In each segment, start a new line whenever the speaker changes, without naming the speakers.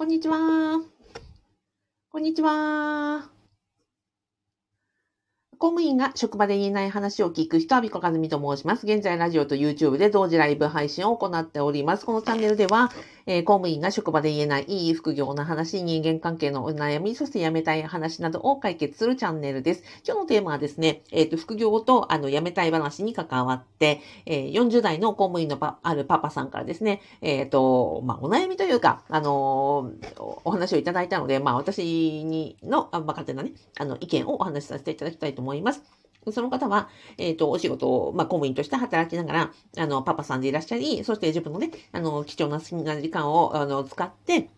こんにちは。こんにちは。公務員が職場で言えない話を聞く人は、ビコカズミと申します。現在、ラジオと YouTube で同時ライブ配信を行っております。このチャンネルでは、えー、公務員が職場で言えないいい副業の話、人間関係のお悩み、そして辞めたい話などを解決するチャンネルです。今日のテーマはですね、えっ、ー、と、副業と、あの、辞めたい話に関わって、えー、40代の公務員のあるパパさんからですね、えっ、と、まあ、お悩みというか、あのお話をいただいたので、まあ、私にの、まあ、勝手なね、あの、意見をお話しさせていただきたいと思います。その方は、えっ、ー、と、お仕事を、まあ、公務員として働きながら、あの、パパさんでいらっしゃり、そして自分のね、あの、貴重な時間を、あの、使って、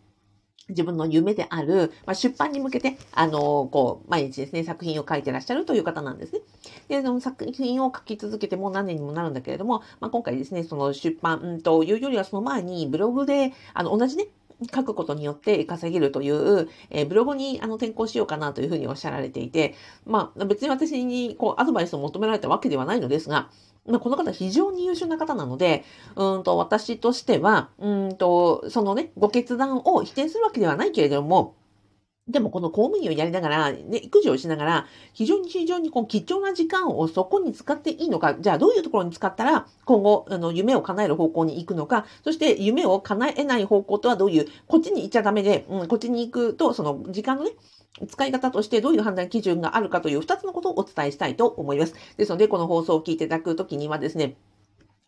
自分の夢である、まあ、出版に向けて、あの、こう、毎日ですね、作品を書いてらっしゃるという方なんですね。で、その作品を書き続けてもう何年にもなるんだけれども、まあ、今回ですね、その出版というよりはその前にブログで、あの、同じね、書くことによって稼げるという、えー、ブログにあの転校しようかなというふうにおっしゃられていて、まあ別に私にこうアドバイスを求められたわけではないのですが、まあ、この方非常に優秀な方なので、うんと私としては、うんとそのね、ご決断を否定するわけではないけれども、でもこの公務員をやりながら、ね、育児をしながら、非常に非常にこう貴重な時間をそこに使っていいのか、じゃあどういうところに使ったら今後、あの、夢を叶える方向に行くのか、そして夢を叶えない方向とはどういう、こっちに行っちゃダメで、うん、こっちに行くと、その時間のね、使い方としてどういう判断基準があるかという2つのことをお伝えしたいと思います。ですので、この放送を聞いていただくときにはですね、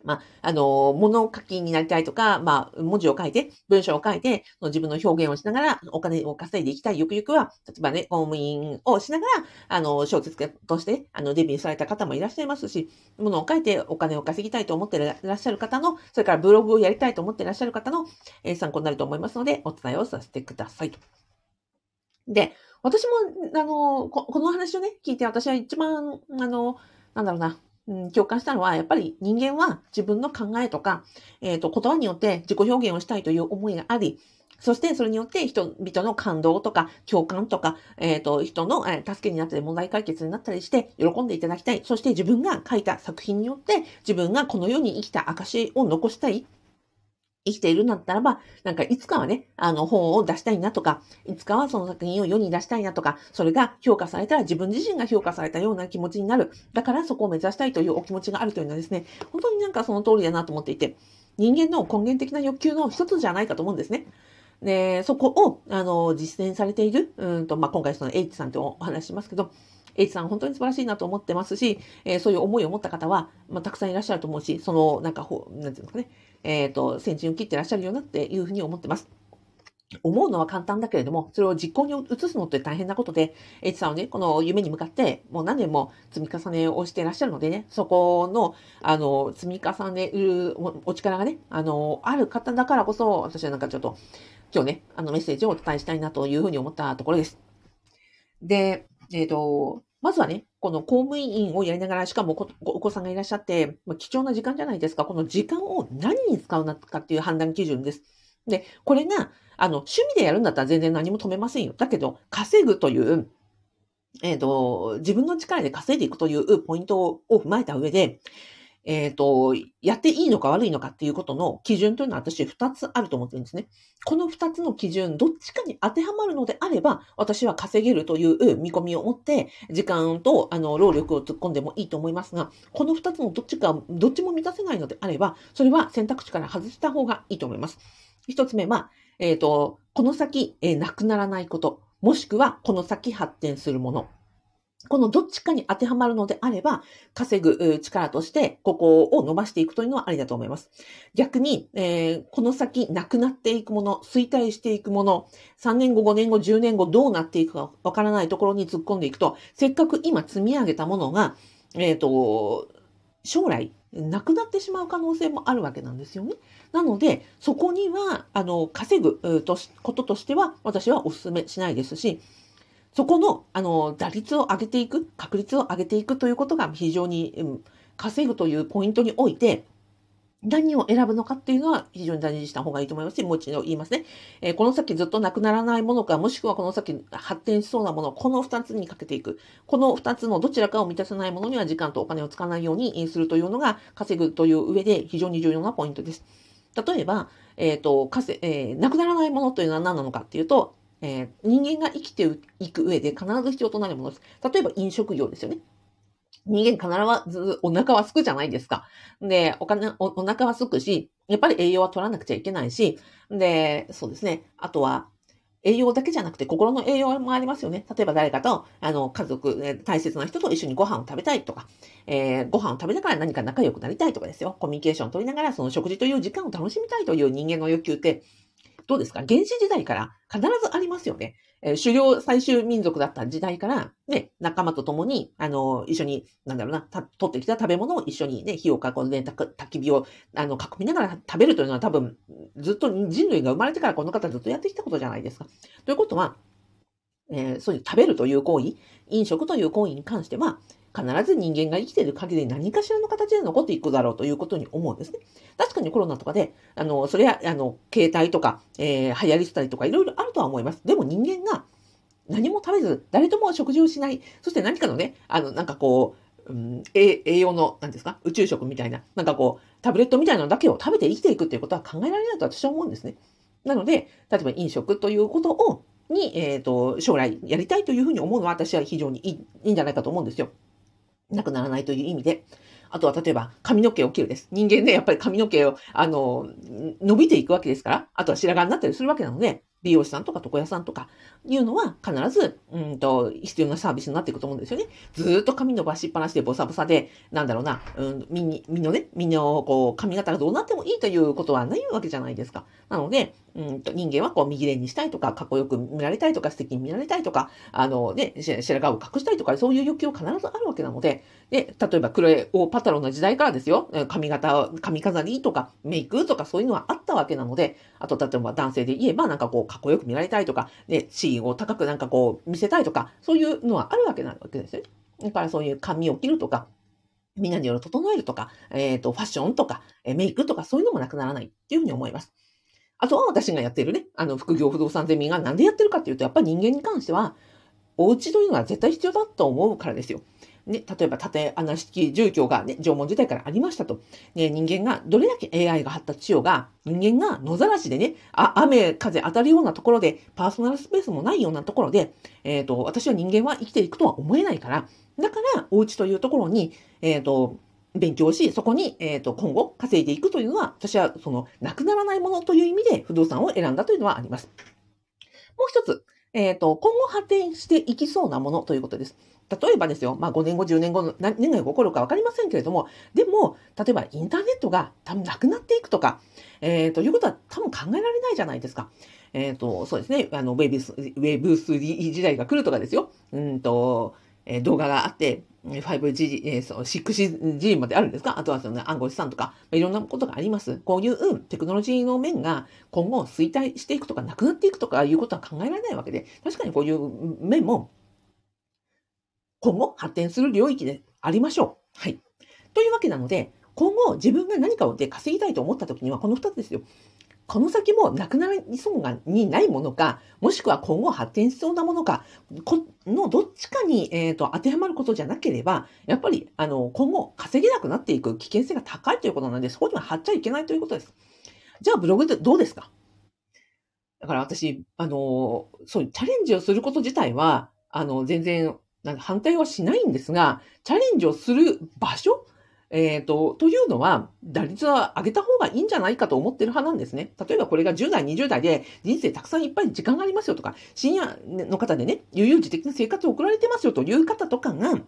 まあ、あの、物書きになりたいとか、まあ、文字を書いて、文章を書いて、自分の表現をしながら、お金を稼いでいきたい。ゆくゆくは、例えばね、公務員をしながら、あの、小説家として、あの、デビューされた方もいらっしゃいますし、物を書いてお金を稼ぎたいと思っていらっしゃる方の、それからブログをやりたいと思っていらっしゃる方の、えー、参考になると思いますので、お伝えをさせてくださいと。で、私も、あの、ここの話をね、聞いて、私は一番、あの、なんだろうな、うん、共感したのは、やっぱり人間は自分の考えとか、えっ、ー、と、言葉によって自己表現をしたいという思いがあり、そしてそれによって人々の感動とか共感とか、えっ、ー、と、人の、え助けになったり問題解決になったりして喜んでいただきたい。そして自分が書いた作品によって自分がこの世に生きた証を残したい。生きているんだったらば、なんかいつかはね、あの本を出したいなとか、いつかはその作品を世に出したいなとか、それが評価されたら自分自身が評価されたような気持ちになる。だからそこを目指したいというお気持ちがあるというのはですね、本当になんかその通りだなと思っていて、人間の根源的な欲求の一つじゃないかと思うんですね。で、そこを、あの、実践されている、うんと、まあ、今回その H さんとお話しますけど、H さん本当に素晴らしいなと思ってますし、えー、そういう思いを持った方は、まあ、たくさんいらっしゃると思うし、その、なんか、ほなんていうのかね、えっ、ー、と、先陣を切ってらっしゃるよなっていうふうに思ってます。思うのは簡単だけれども、それを実行に移すのって大変なことで、H さんはね、この夢に向かって、もう何年も積み重ねをしていらっしゃるのでね、そこの、あの、積み重ねるお力がね、あの、ある方だからこそ、私はなんかちょっと、今日ね、あのメッセージをお伝えしたいなというふうに思ったところです。で、えっ、ー、と、まずはね、この公務員をやりながら、しかもお子さんがいらっしゃって、まあ、貴重な時間じゃないですか。この時間を何に使うのかっていう判断基準です。で、これが、あの、趣味でやるんだったら全然何も止めませんよ。だけど、稼ぐという、えっ、ー、と、自分の力で稼いでいくというポイントを踏まえた上で、えっ、ー、と、やっていいのか悪いのかっていうことの基準というのは私二つあると思ってるんですね。この二つの基準、どっちかに当てはまるのであれば、私は稼げるという見込みを持って、時間と、あの、労力を突っ込んでもいいと思いますが、この二つのどっちか、どっちも満たせないのであれば、それは選択肢から外した方がいいと思います。一つ目は、えっ、ー、と、この先、えー、なくならないこと、もしくはこの先発展するもの。このどっちかに当てはまるのであれば、稼ぐ力として、ここを伸ばしていくというのはありだと思います。逆に、えー、この先なくなっていくもの、衰退していくもの、3年後、5年後、10年後どうなっていくかわからないところに突っ込んでいくと、せっかく今積み上げたものが、えっ、ー、と、将来、なくなってしまう可能性もあるわけなんですよね。なので、そこには、あの、稼ぐとこととしては、私はお勧めしないですし、そこの、あの、打率を上げていく、確率を上げていくということが非常に、うん、稼ぐというポイントにおいて、何を選ぶのかっていうのは非常に大事にした方がいいと思いますし、もう一度言いますね。えー、この先ずっとなくならないものか、もしくはこの先発展しそうなもの、この二つにかけていく。この二つのどちらかを満たさないものには時間とお金を使わないようにするというのが稼ぐという上で非常に重要なポイントです。例えば、えっ、ー、と、かせ、えー、なくならないものというのは何なのかっていうと、えー、人間が生きていく上で必ず必要となるものです。例えば飲食業ですよね。人間必ずお腹は空くじゃないですか。で、お金、おお腹は空くし、やっぱり栄養は取らなくちゃいけないし、で、そうですね。あとは、栄養だけじゃなくて心の栄養もありますよね。例えば誰かと、あの、家族、大切な人と一緒にご飯を食べたいとか、えー、ご飯を食べながら何か仲良くなりたいとかですよ。コミュニケーションを取りながらその食事という時間を楽しみたいという人間の欲求って、どうですか？原始時代から必ずありますよね。えー、狩猟最終民族だった時代から、ね、仲間と共に、あの、一緒に、なんだろうな、取ってきた食べ物を一緒にね、火を囲んで、焚き火を、あの、囲みながら食べるというのは多分、ずっと人類が生まれてからこの方ずっとやってきたことじゃないですか。ということは、えー、そういう食べるという行為、飲食という行為に関しては、必ず人間が生きている限り何かしらの形で残っていくだろうということに思うんですね。確かにコロナとかで、あの、それは、あの、携帯とか、えー、流行りしたりとかいろいろあるとは思います。でも人間が何も食べず、誰とも食事をしない、そして何かのね、あの、なんかこう、うん、栄養の、何ですか、宇宙食みたいな、なんかこう、タブレットみたいなのだけを食べて生きていくっていうことは考えられないと私は思うんですね。なので、例えば飲食ということを、に、えっ、ー、と、将来やりたいというふうに思うのは私は非常にいいいいんじゃないかと思うんですよ。なくならないという意味で。あとは例えば髪の毛を切るです。人間ね、やっぱり髪の毛を、あの、伸びていくわけですから、あとは白髪になったりするわけなので、美容師さんとか床屋さんとかいうのは必ず、うんと、必要なサービスになっていくと思うんですよね。ずっと髪伸ばしっぱなしでボサボサで、なんだろうな、うん、みに、みのね、みの、こう、髪型がどうなってもいいということはないわけじゃないですか。なので、うんと、人間はこう、右霊にしたいとか、かっこよく見られたいとか、素敵に見られたいとか、あのね、白髪を隠したいとか、そういう欲求は必ずあるわけなので、で、例えばクレオパタロンの時代からですよ、髪型、髪飾りとか、メイクとかそういうのはあったわけなので、あと、例えば男性で言えば、なんかこう、かっこよく見られたいとか、ね、地位を高くなんかこう、見せたいとか、そういうのはあるわけなわけですよね。だからそういう髪を切るとか、みんなによる整えるとか、えっ、ー、と、ファッションとか、えメイクとか、そういうのもなくならないっていうふうに思います。あとは私がやってるね、あの、副業不動産ゼミがなんでやってるかっていうと、やっぱり人間に関しては、お家というのは絶対必要だと思うからですよ。ね、例えば縦穴式住居がね、縄文時代からありましたと。ね、人間が、どれだけ AI が発達しようが、人間が野ざらしでね、あ雨、風当たるようなところで、パーソナルスペースもないようなところで、えっ、ー、と、私は人間は生きていくとは思えないから、だから、お家というところに、えっ、ー、と、勉強し、そこに、えっ、ー、と、今後稼いでいくというのは、私は、その、なくならないものという意味で不動産を選んだというのはあります。もう一つ、えっ、ー、と、今後発展していきそうなものということです。例えばですよ、まあ5年後、10年後の何が起こるかわかりませんけれども、でも、例えばインターネットが多分なくなっていくとか、えー、ということは多分考えられないじゃないですか。えっ、ー、と、そうですね、あの、ウェブ、ウェブ3時代が来るとかですよ。うんと、えー、動画があって、5G、えー、そう、6G まであるんですか？あとはその、暗号資産とか、いろんなことがあります。こういうテクノロジーの面が今後衰退していくとか、なくなっていくとかいうことは考えられないわけで、確かにこういう面も、今後発展する領域でありましょう。はい。というわけなので、今後自分が何かをで稼ぎたいと思った時にはこの2つですよ。この先もなくなりそうにないものか、もしくは今後発展しそうなものか、このどっちかに、えーと、当てはまることじゃなければ、やっぱりあの今後稼げなくなっていく危険性が高いということなので、そこには貼っちゃいけないということです。じゃあブログってどうですか？だから私、あの、そういうチャレンジをすること自体は、あの、全然なんか反対はしないんですが、チャレンジをする場所えっ、ー、と、というのは、打率は上げた方がいいんじゃないかと思ってる派なんですね。例えばこれが10代、20代で人生たくさんいっぱい時間がありますよとか、深夜の方でね、悠々自適な生活を送られてますよという方とかが、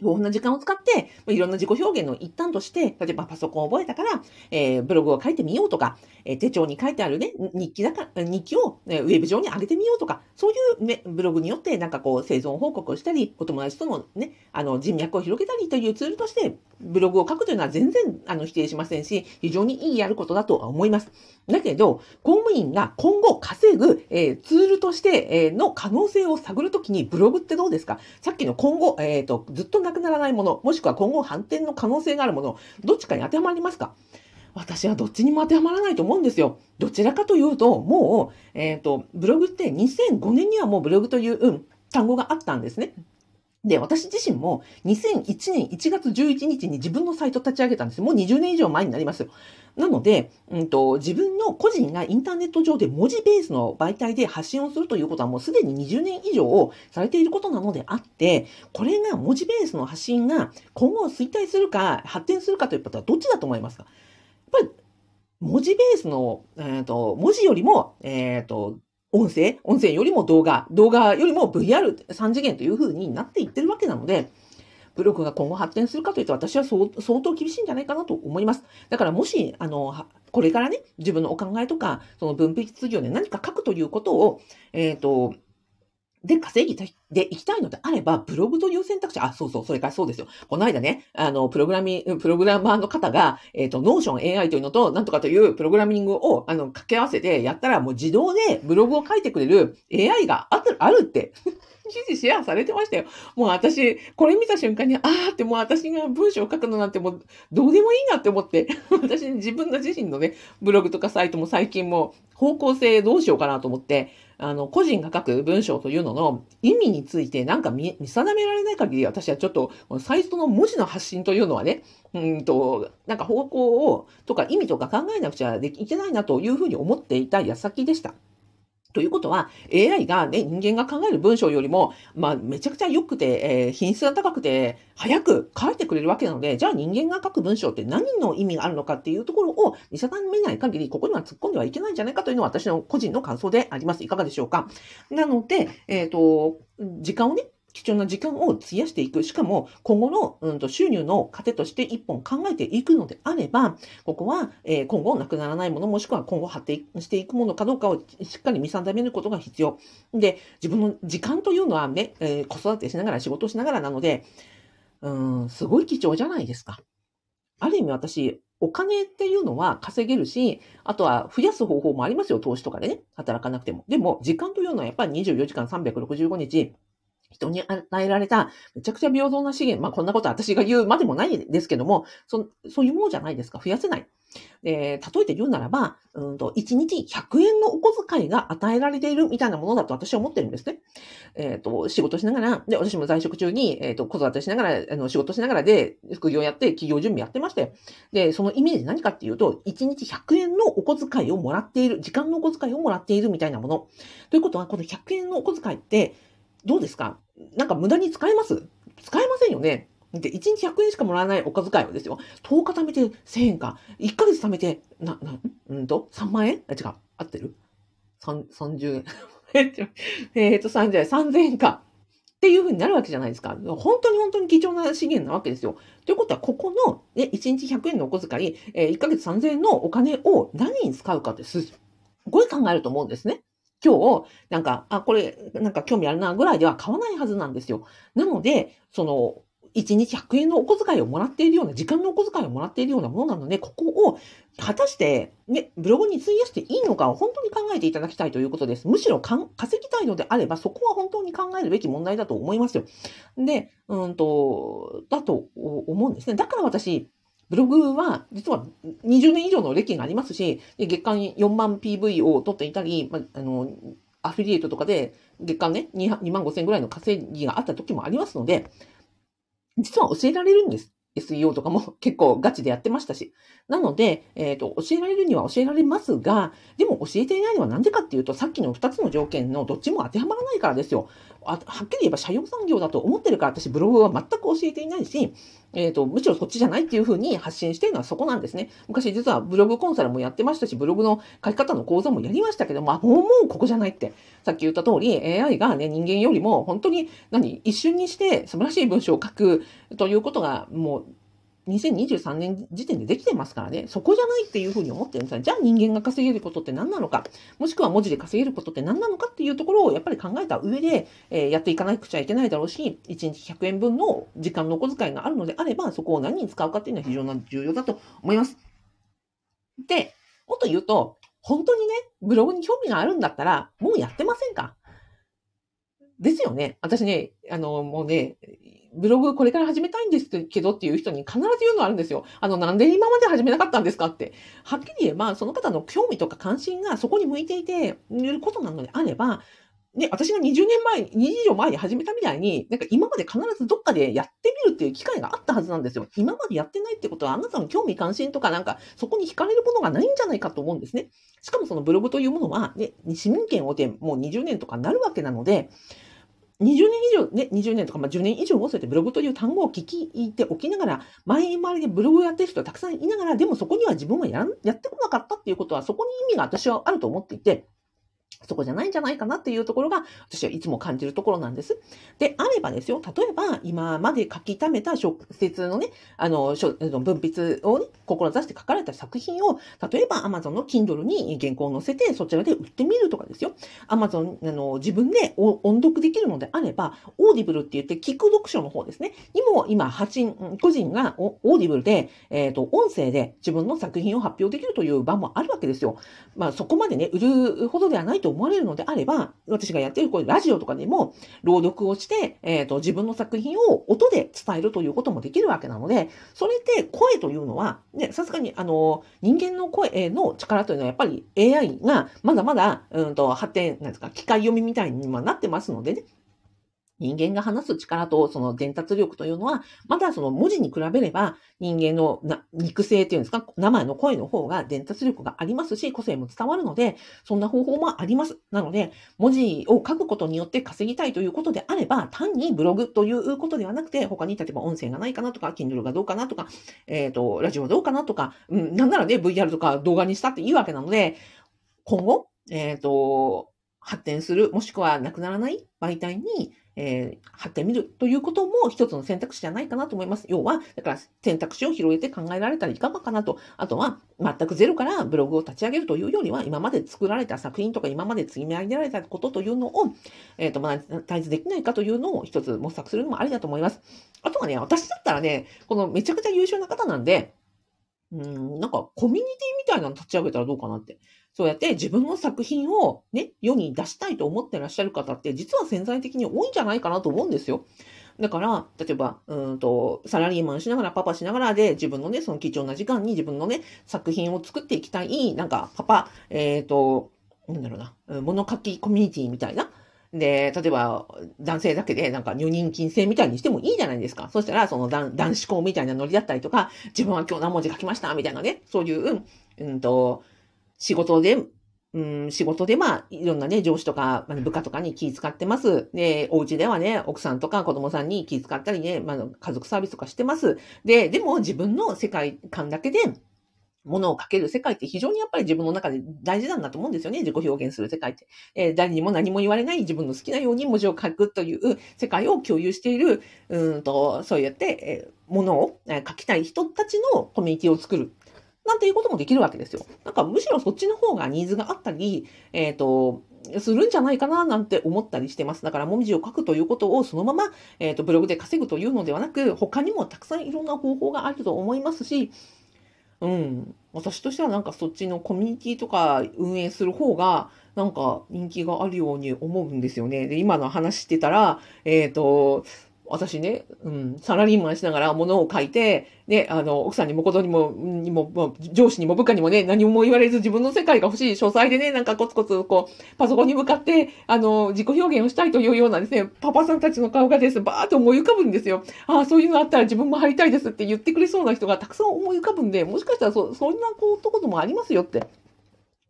豊富な時間を使って、いろんな自己表現の一端として、例えばパソコンを覚えたから、えー、ブログを書いてみようとか、えー、手帳に書いてあるね、日記だか、日記を、えー、ウェブ上に上げてみようとか、そういう、ね、ブログによってなんかこう生存報告をしたり、お友達とのね、あの人脈を広げたりというツールとして、ブログを書くというのは全然あの否定しませんし、非常にいいやることだとは思います。だけど、公務員が今後稼ぐ、えー、ツールとして、えー、の可能性を探るときにブログってどうですか？さっきの今後、えっ、ー、と、ずっとなくならないもの、もしくは今後反転の可能性があるもの、どっちかに当てはまりますか？私はどっちにも当てはまらないと思うんですよ。どちらかというと、もう、えっ、ー、と、ブログって2005年にはもうブログという、うん、単語があったんですね。で、私自身も2001年1月11日に自分のサイト立ち上げたんです。もう20年以上前になりますよ。なので、うんと、自分の個人がインターネット上で文字ベースの媒体で発信をするということはもうすでに20年以上されていることなのであって、これが文字ベースの発信が今後衰退するか発展するかということはどっちだと思いますか？やっぱり文字ベースの、えーと、文字よりも、えーと音声、音声よりも動画、動画よりも VR3 次元というふうになっていってるわけなので、ブログが今後発展するかというと、私は相当厳しいんじゃないかなと思います。だからもし、あの、これからね、自分のお考えとか、その分泌業で何か書くということを、えっ、ー、と、で稼ぎたい、で行きたいのであれば、ブログという選択肢、あ、そうそう、それからそうですよ。この間ね、あの、プログラミング、プログラマーの方が、えっ、ー、と、 Notion AI というのと、なんとかというプログラミングを、あの、掛け合わせてやったら、もう自動でブログを書いてくれる AI が、あるって。記事シェアされてましたよ。もう私、これ見た瞬間に、あーってもう私が文章を書くのなんてもうどうでもいいなって思って、私自分の自身のね、ブログとかサイトも最近も方向性どうしようかなと思って、あの、個人が書く文章というのの意味についてなんか見定められない限り、私はちょっと、サイトの文字の発信というのはね、うんと、なんか方向を、とか意味とか考えなくちゃいけないなというふうに思っていた矢先でした。ということは、AI がね、人間が考える文章よりも、まあ、めちゃくちゃ良くて、えー、品質が高くて、早く書いてくれるわけなので、じゃあ人間が書く文章って何の意味があるのかっていうところを見定めない限り、ここには突っ込んではいけないんじゃないかというのは私の個人の感想であります。いかがでしょうかなので、えっ、ー、と、時間をね、貴重な時間を費やしていく。しかも、今後の、うん、と収入の糧として一本考えていくのであれば、ここは、えー、今後なくならないもの、もしくは今後発展していくものかどうかをしっかり見定めることが必要。で、自分の時間というのはね、えー、子育てしながら仕事しながらなので、うん、すごい貴重じゃないですか。ある意味私、お金っていうのは稼げるし、あとは増やす方法もありますよ、投資とかでね。働かなくても。でも、時間というのはやっぱり24時間365日、人に与えられためちゃくちゃ平等な資源、まあこんなこと私が言うまでもないですけども、そそういうものじゃないですか。増やせない。で、例えて言うならば、うんと、1日100円のお小遣いが与えられているみたいなものだと私は思ってるんですね。えっ、ー、と、仕事しながら、で、私も在職中に、えっ、ー、と、子育てしながら、あの、仕事しながらで、副業やって、企業準備やってまして、で、そのイメージ何かっていうと、1日100円のお小遣いをもらっている、時間のお小遣いをもらっているみたいなもの。ということは、この100円のお小遣いって、どうですか？なんか無駄に使えます？使えませんよね。で、1日100円しかもらわないお小遣いをですよ。10日貯めて1000円か。1ヶ月貯めて、な、な、うんと、3万円？あ、違う。合ってる ?3、30円。えっと、30円、3000円か。っていう風になるわけじゃないですか。本当に本当に貴重な資源なわけですよ。ということは、ここの、ね、1日100円のお小遣い、えー、1ヶ月3000円のお金を何に使うかってす、すごい考えると思うんですね。今日、なんか、あ、これ、なんか興味あるなぐらいでは買わないはずなんですよ。なので、その、1日100円のお小遣いをもらっているような、時間のお小遣いをもらっているようなものなので、ここを果たして、ね、ブログに費やしていいのかを本当に考えていただきたいということです。むしろ稼ぎたいのであれば、そこは本当に考えるべき問題だと思いますよ。で、うんと、だと思うんですね。だから私、ブログは実は20年以上の歴がありますし、月間4万 PV を取っていたり、まあの、アフィリエイトとかで月間ね、2万5千ぐらいの稼ぎがあった時もありますので、実は教えられるんです。SEO とかも 結構ガチでやってましたし。なので、えっ、ー、と、教えられるには教えられますが、でも教えていないのはなんでかっていうと、さっきの2つの条件のどっちも当てはまらないからですよ。はっきり言えば社用産業だと思ってるから私ブログは全く教えていないし、えっ、ー、と、むしろそっちじゃないっていうふうに発信しているのはそこなんですね。昔実はブログコンサルもやってましたし、ブログの書き方の講座もやりましたけど、もあ、もうもうここじゃないって。さっき言った通り、AI がね、人間よりも本当に何、一瞬にして素晴らしい文章を書くということがもう2023年時点でできてますからね、そこじゃないっていうふうに思ってるんですじゃあ人間が稼げることって何なのか、もしくは文字で稼げることって何なのかっていうところをやっぱり考えた上で、えー、やっていかなくちゃいけないだろうし、1日100円分の時間のお小遣いがあるのであれば、そこを何に使うかっていうのは非常に重要だと思います。で、もっと言うと、本当にね、ブログに興味があるんだったら、もうやってませんか？ですよね。私ね、あの、もうね、ブログこれから始めたいんですけどっていう人に必ず言うのあるんですよ。あの、なんで今まで始めなかったんですかって。はっきり言えば、その方の興味とか関心がそこに向いていて、いることなのであれば、ね、私が20年前、20以上前に始めたみたいに、なんか今まで必ずどっかでやってみるっていう機会があったはずなんですよ。今までやってないってことは、あなたの興味関心とかなんか、そこに惹かれるものがないんじゃないかと思うんですね。しかもそのブログというものは、ね、市民権をてもう20年とかなるわけなので、20年以上、ね、20年とか、まあ、10年以上もそうやってブログという単語を聞いておきながら、前回りでブログをやってる人はたくさんいながら、でもそこには自分はややってこなかったっていうことは、そこに意味が私はあると思っていて、そこじゃないんじゃないかなっていうところが、私はいつも感じるところなんです。で、あればですよ、例えば、今まで書き溜めた小説のね、あの、文筆をね、志して書かれた作品を、例えば Amazon の Kindle に原稿を載せて、そちらで売ってみるとかですよ。Amazon、あの、自分で音読できるのであれば、 Audible って言って、聞く読書の方ですね、にも今、発人、個人が Audible で、えっ、ー、と、音声で自分の作品を発表できるという場もあるわけですよ。まあ、そこまでね、売るほどではないとと思われるのであれば、私がやっているこういうラジオとかでも、朗読をして、えっ、ー、と、自分の作品を音で伝えるということもできるわけなので、それで声というのは、ね、さすがに、あの、人間の声の力というのはやっぱり AI がまだまだ、うんと、発展、なんですか、機械読みみたいになってますのでね、人間が話す力とその伝達力というのは、まだその文字に比べれば人間の肉声っていうんですか、生の声の方が伝達力がありますし、個性も伝わるので、そんな方法もあります。なので、文字を書くことによって稼ぎたいということであれば、単にブログということではなくて、他に例えば音声がないかなとか、Kindle がどうかなとか、えっ、ー、と、ラジオはどうかなとか、うん、なんならね、VR とか動画にしたっていいわけなので、今後、えっ、ー、と、発展する、もしくはなくならない媒体に、えー、貼ってみるということも一つの選択肢じゃないかなと思います。要は、だから選択肢を広げて考えられたらいかがかなと。あとは、全くゼロからブログを立ち上げるというよりは、今まで作られた作品とか、今まで積み上げられたことというのを、えっ、ー、と、まあ、対立できないかというのを一つ模索するのもありだと思います。あとはね、私だったらね、このめちゃくちゃ優秀な方なんで、うん、なんかコミュニティみたいなの立ち上げたらどうかなって。そうやって自分の作品をね、世に出したいと思ってらっしゃる方って実は潜在的に多いんじゃないかなと思うんですよ。だから、例えば、うんと、サラリーマンしながら、パパしながらで、自分のね、その貴重な時間に自分のね、作品を作っていきたい、なんか、パパ、えっ、ー、と、なんだろうな、物書きコミュニティみたいな。で、例えば、男性だけで、なんか、入任金制みたいにしてもいいじゃないですか。そしたら、その男子校みたいなノリだったりとか、自分は今日何文字書きました、みたいなね、そういう、うんと、仕事で、うん、仕事でまあ、いろんなね、上司とか、まあ、部下とかに気遣ってます。で、お家ではね、奥さんとか子供さんに気遣ったりね、まあ、家族サービスとかしてます。で、でも自分の世界観だけで、ものを書ける世界って非常にやっぱり自分の中で大事なんだと思うんですよね。自己表現する世界って。えー、誰にも何も言われない自分の好きなように文字を書くという世界を共有している、うんと、そうやって、えー、ものを書きたい人たちのコミュニティを作る。なんていうこともできるわけですよ。なんかむしろそっちの方がニーズがあったり、えっ、ー、と、するんじゃないかななんて思ったりしてます。だから、もみじを書くということをそのまま、えっ、ー、と、ブログで稼ぐというのではなく、他にもたくさんいろんな方法があると思いますし、うん。私としてはなんかそっちのコミュニティとか運営する方が、なんか人気があるように思うんですよね。で、今の話してたら、えっ、ー、と、私ね、うん、サラリーマンしながら物を書いて、ね、あの、奥さんにも子供にも、にも、上司にも部下にもね、何も言われず自分の世界が欲しい書斎でね、なんかコツコツ、こう、パソコンに向かって、あの、自己表現をしたいというようなですね、パパさんたちの顔がです、バーっと思い浮かぶんですよ。ああ、そういうのあったら自分も入りたいですって言ってくれそうな人がたくさん思い浮かぶんで、もしかしたらそ、そんなこともありますよって。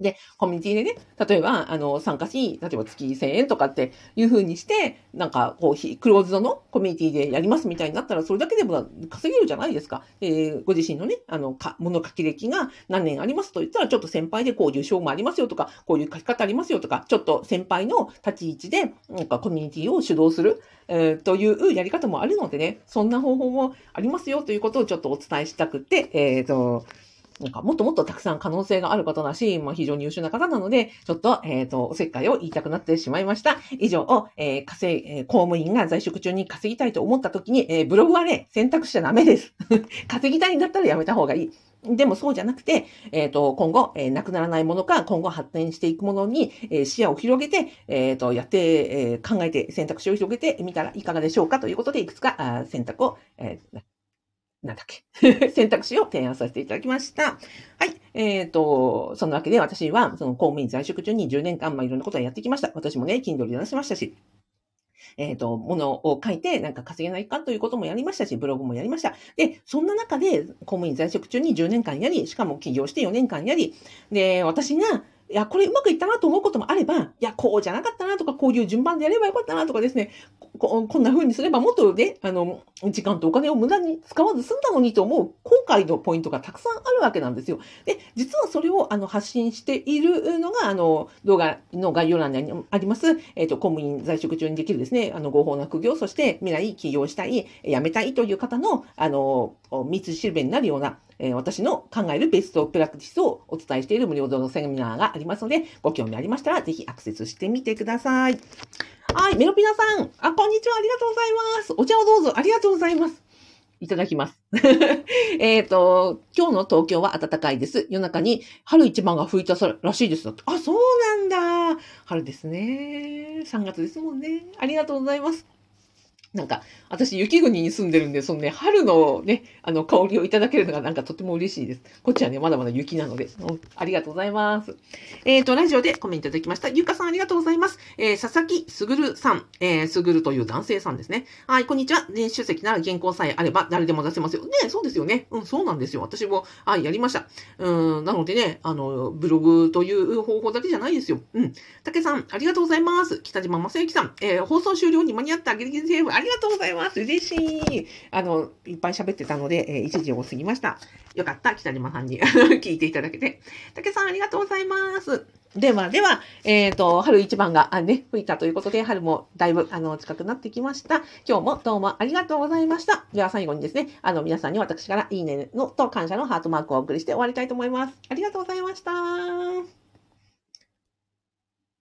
で、コミュニティでね、例えば、あの、参加し、例えば月1000円とかっていう風にして、なんか、こう、クローズドのコミュニティでやりますみたいになったら、それだけでも稼げるじゃないですか。えー、ご自身のね、あの、か、物書き歴が何年ありますと言ったら、ちょっと先輩でこういう賞もありますよとか、こういう書き方ありますよとか、ちょっと先輩の立ち位置で、なんかコミュニティを主導する、えー、というやり方もあるのでね、そんな方法もありますよということをちょっとお伝えしたくて、えっ、ー、と、なんかもっともっとたくさん可能性がある方だし、まあ非常に優秀な方なので、ちょっと、えっ、ー、と、おせっかいを言いたくなってしまいました。以上を、えー、稼い、えー、公務員が在職中に稼ぎたいと思った時に、えー、ブログはね、選択しちゃダメです。稼ぎたいんだったらやめた方がいい。でもそうじゃなくて、えっ、ー、と、今後、えー、なくならないものか、今後発展していくものに、えー、視野を広げて、えっ、と、やって、え考えて選択肢を広げてみたらいかがでしょうかということで、いくつか選択を、えなんだっけ？選択肢を提案させていただきました。はい。えっ、と、そのわけで私は、その公務員在職中に10年間、まあ、いろんなことをやってきました。私もね、Kindle で出しましたし、えっ、と、ものを書いて、なんか稼げないかということもやりましたし、ブログもやりました。で、そんな中で、公務員在職中に10年間やり、しかも起業して4年間やり、で、私が、いや、これうまくいったなと思うこともあれば、いや、こうじゃなかったなとか、こういう順番でやればよかったなとかですね、こんな風にすればもっとね、あの、時間とお金を無駄に使わず済んだのにと思う後悔のポイントがたくさんあるわけなんですよ。で、実はそれをあの発信しているのが、あの、動画の概要欄にあります、えっ、ー、と、公務員在職中にできるですね、あの、合法な副業、そして未来起業したい、辞めたいという方の、あの、道しるべになるような、えー、私の考えるベストプラクティスをお伝えしている無料動画セミナーがありますので、ご興味ありましたら、ぜひアクセスしてみてください。はい、メロピナさん。あ、こんにちは。ありがとうございます。お茶をどうぞ。ありがとうございます。いただきます。えっと、今日の東京は暖かいです。夜中に春一番が吹いたらしいです。あ、そうなんだ。春ですね。3月ですもんね。ありがとうございます。なんか、私、雪国に住んでるんで、そのね、春のね、あの、香りをいただけるのがなんかとても嬉しいです。こっちはね、まだまだ雪なので、ありがとうございます。えっ、ー、と、ラジオでコメントいただきました。ゆうかさんありがとうございます。えー、佐々木すぐるさん、えー、すぐるという男性さんですね。はい、こんにちは。電子書籍なら原稿さえあれば誰でも出せますよ。ね、そうですよね。うん、そうなんですよ。私も、はい、やりました。うん、なのでね、あの、ブログという方法だけじゃないですよ。うん。竹さん、ありがとうございます。北島正幸さん、えー、放送終了に間に合ったギリギリセーフ、ありがとうございます。嬉しい。あの、いっぱい喋ってたので、えー、1時を過ぎました。よかった。北島さんに 聞いていただけて。竹さん、ありがとうございます。では、では、えっ、ー、と、春一番が、あね、吹いたということで、春もだいぶ、あの、近くなってきました。今日もどうもありがとうございました。では、最後にですね、あの、皆さんに私からいいねのと感謝のハートマークをお送りして終わりたいと思います。ありがとうございました。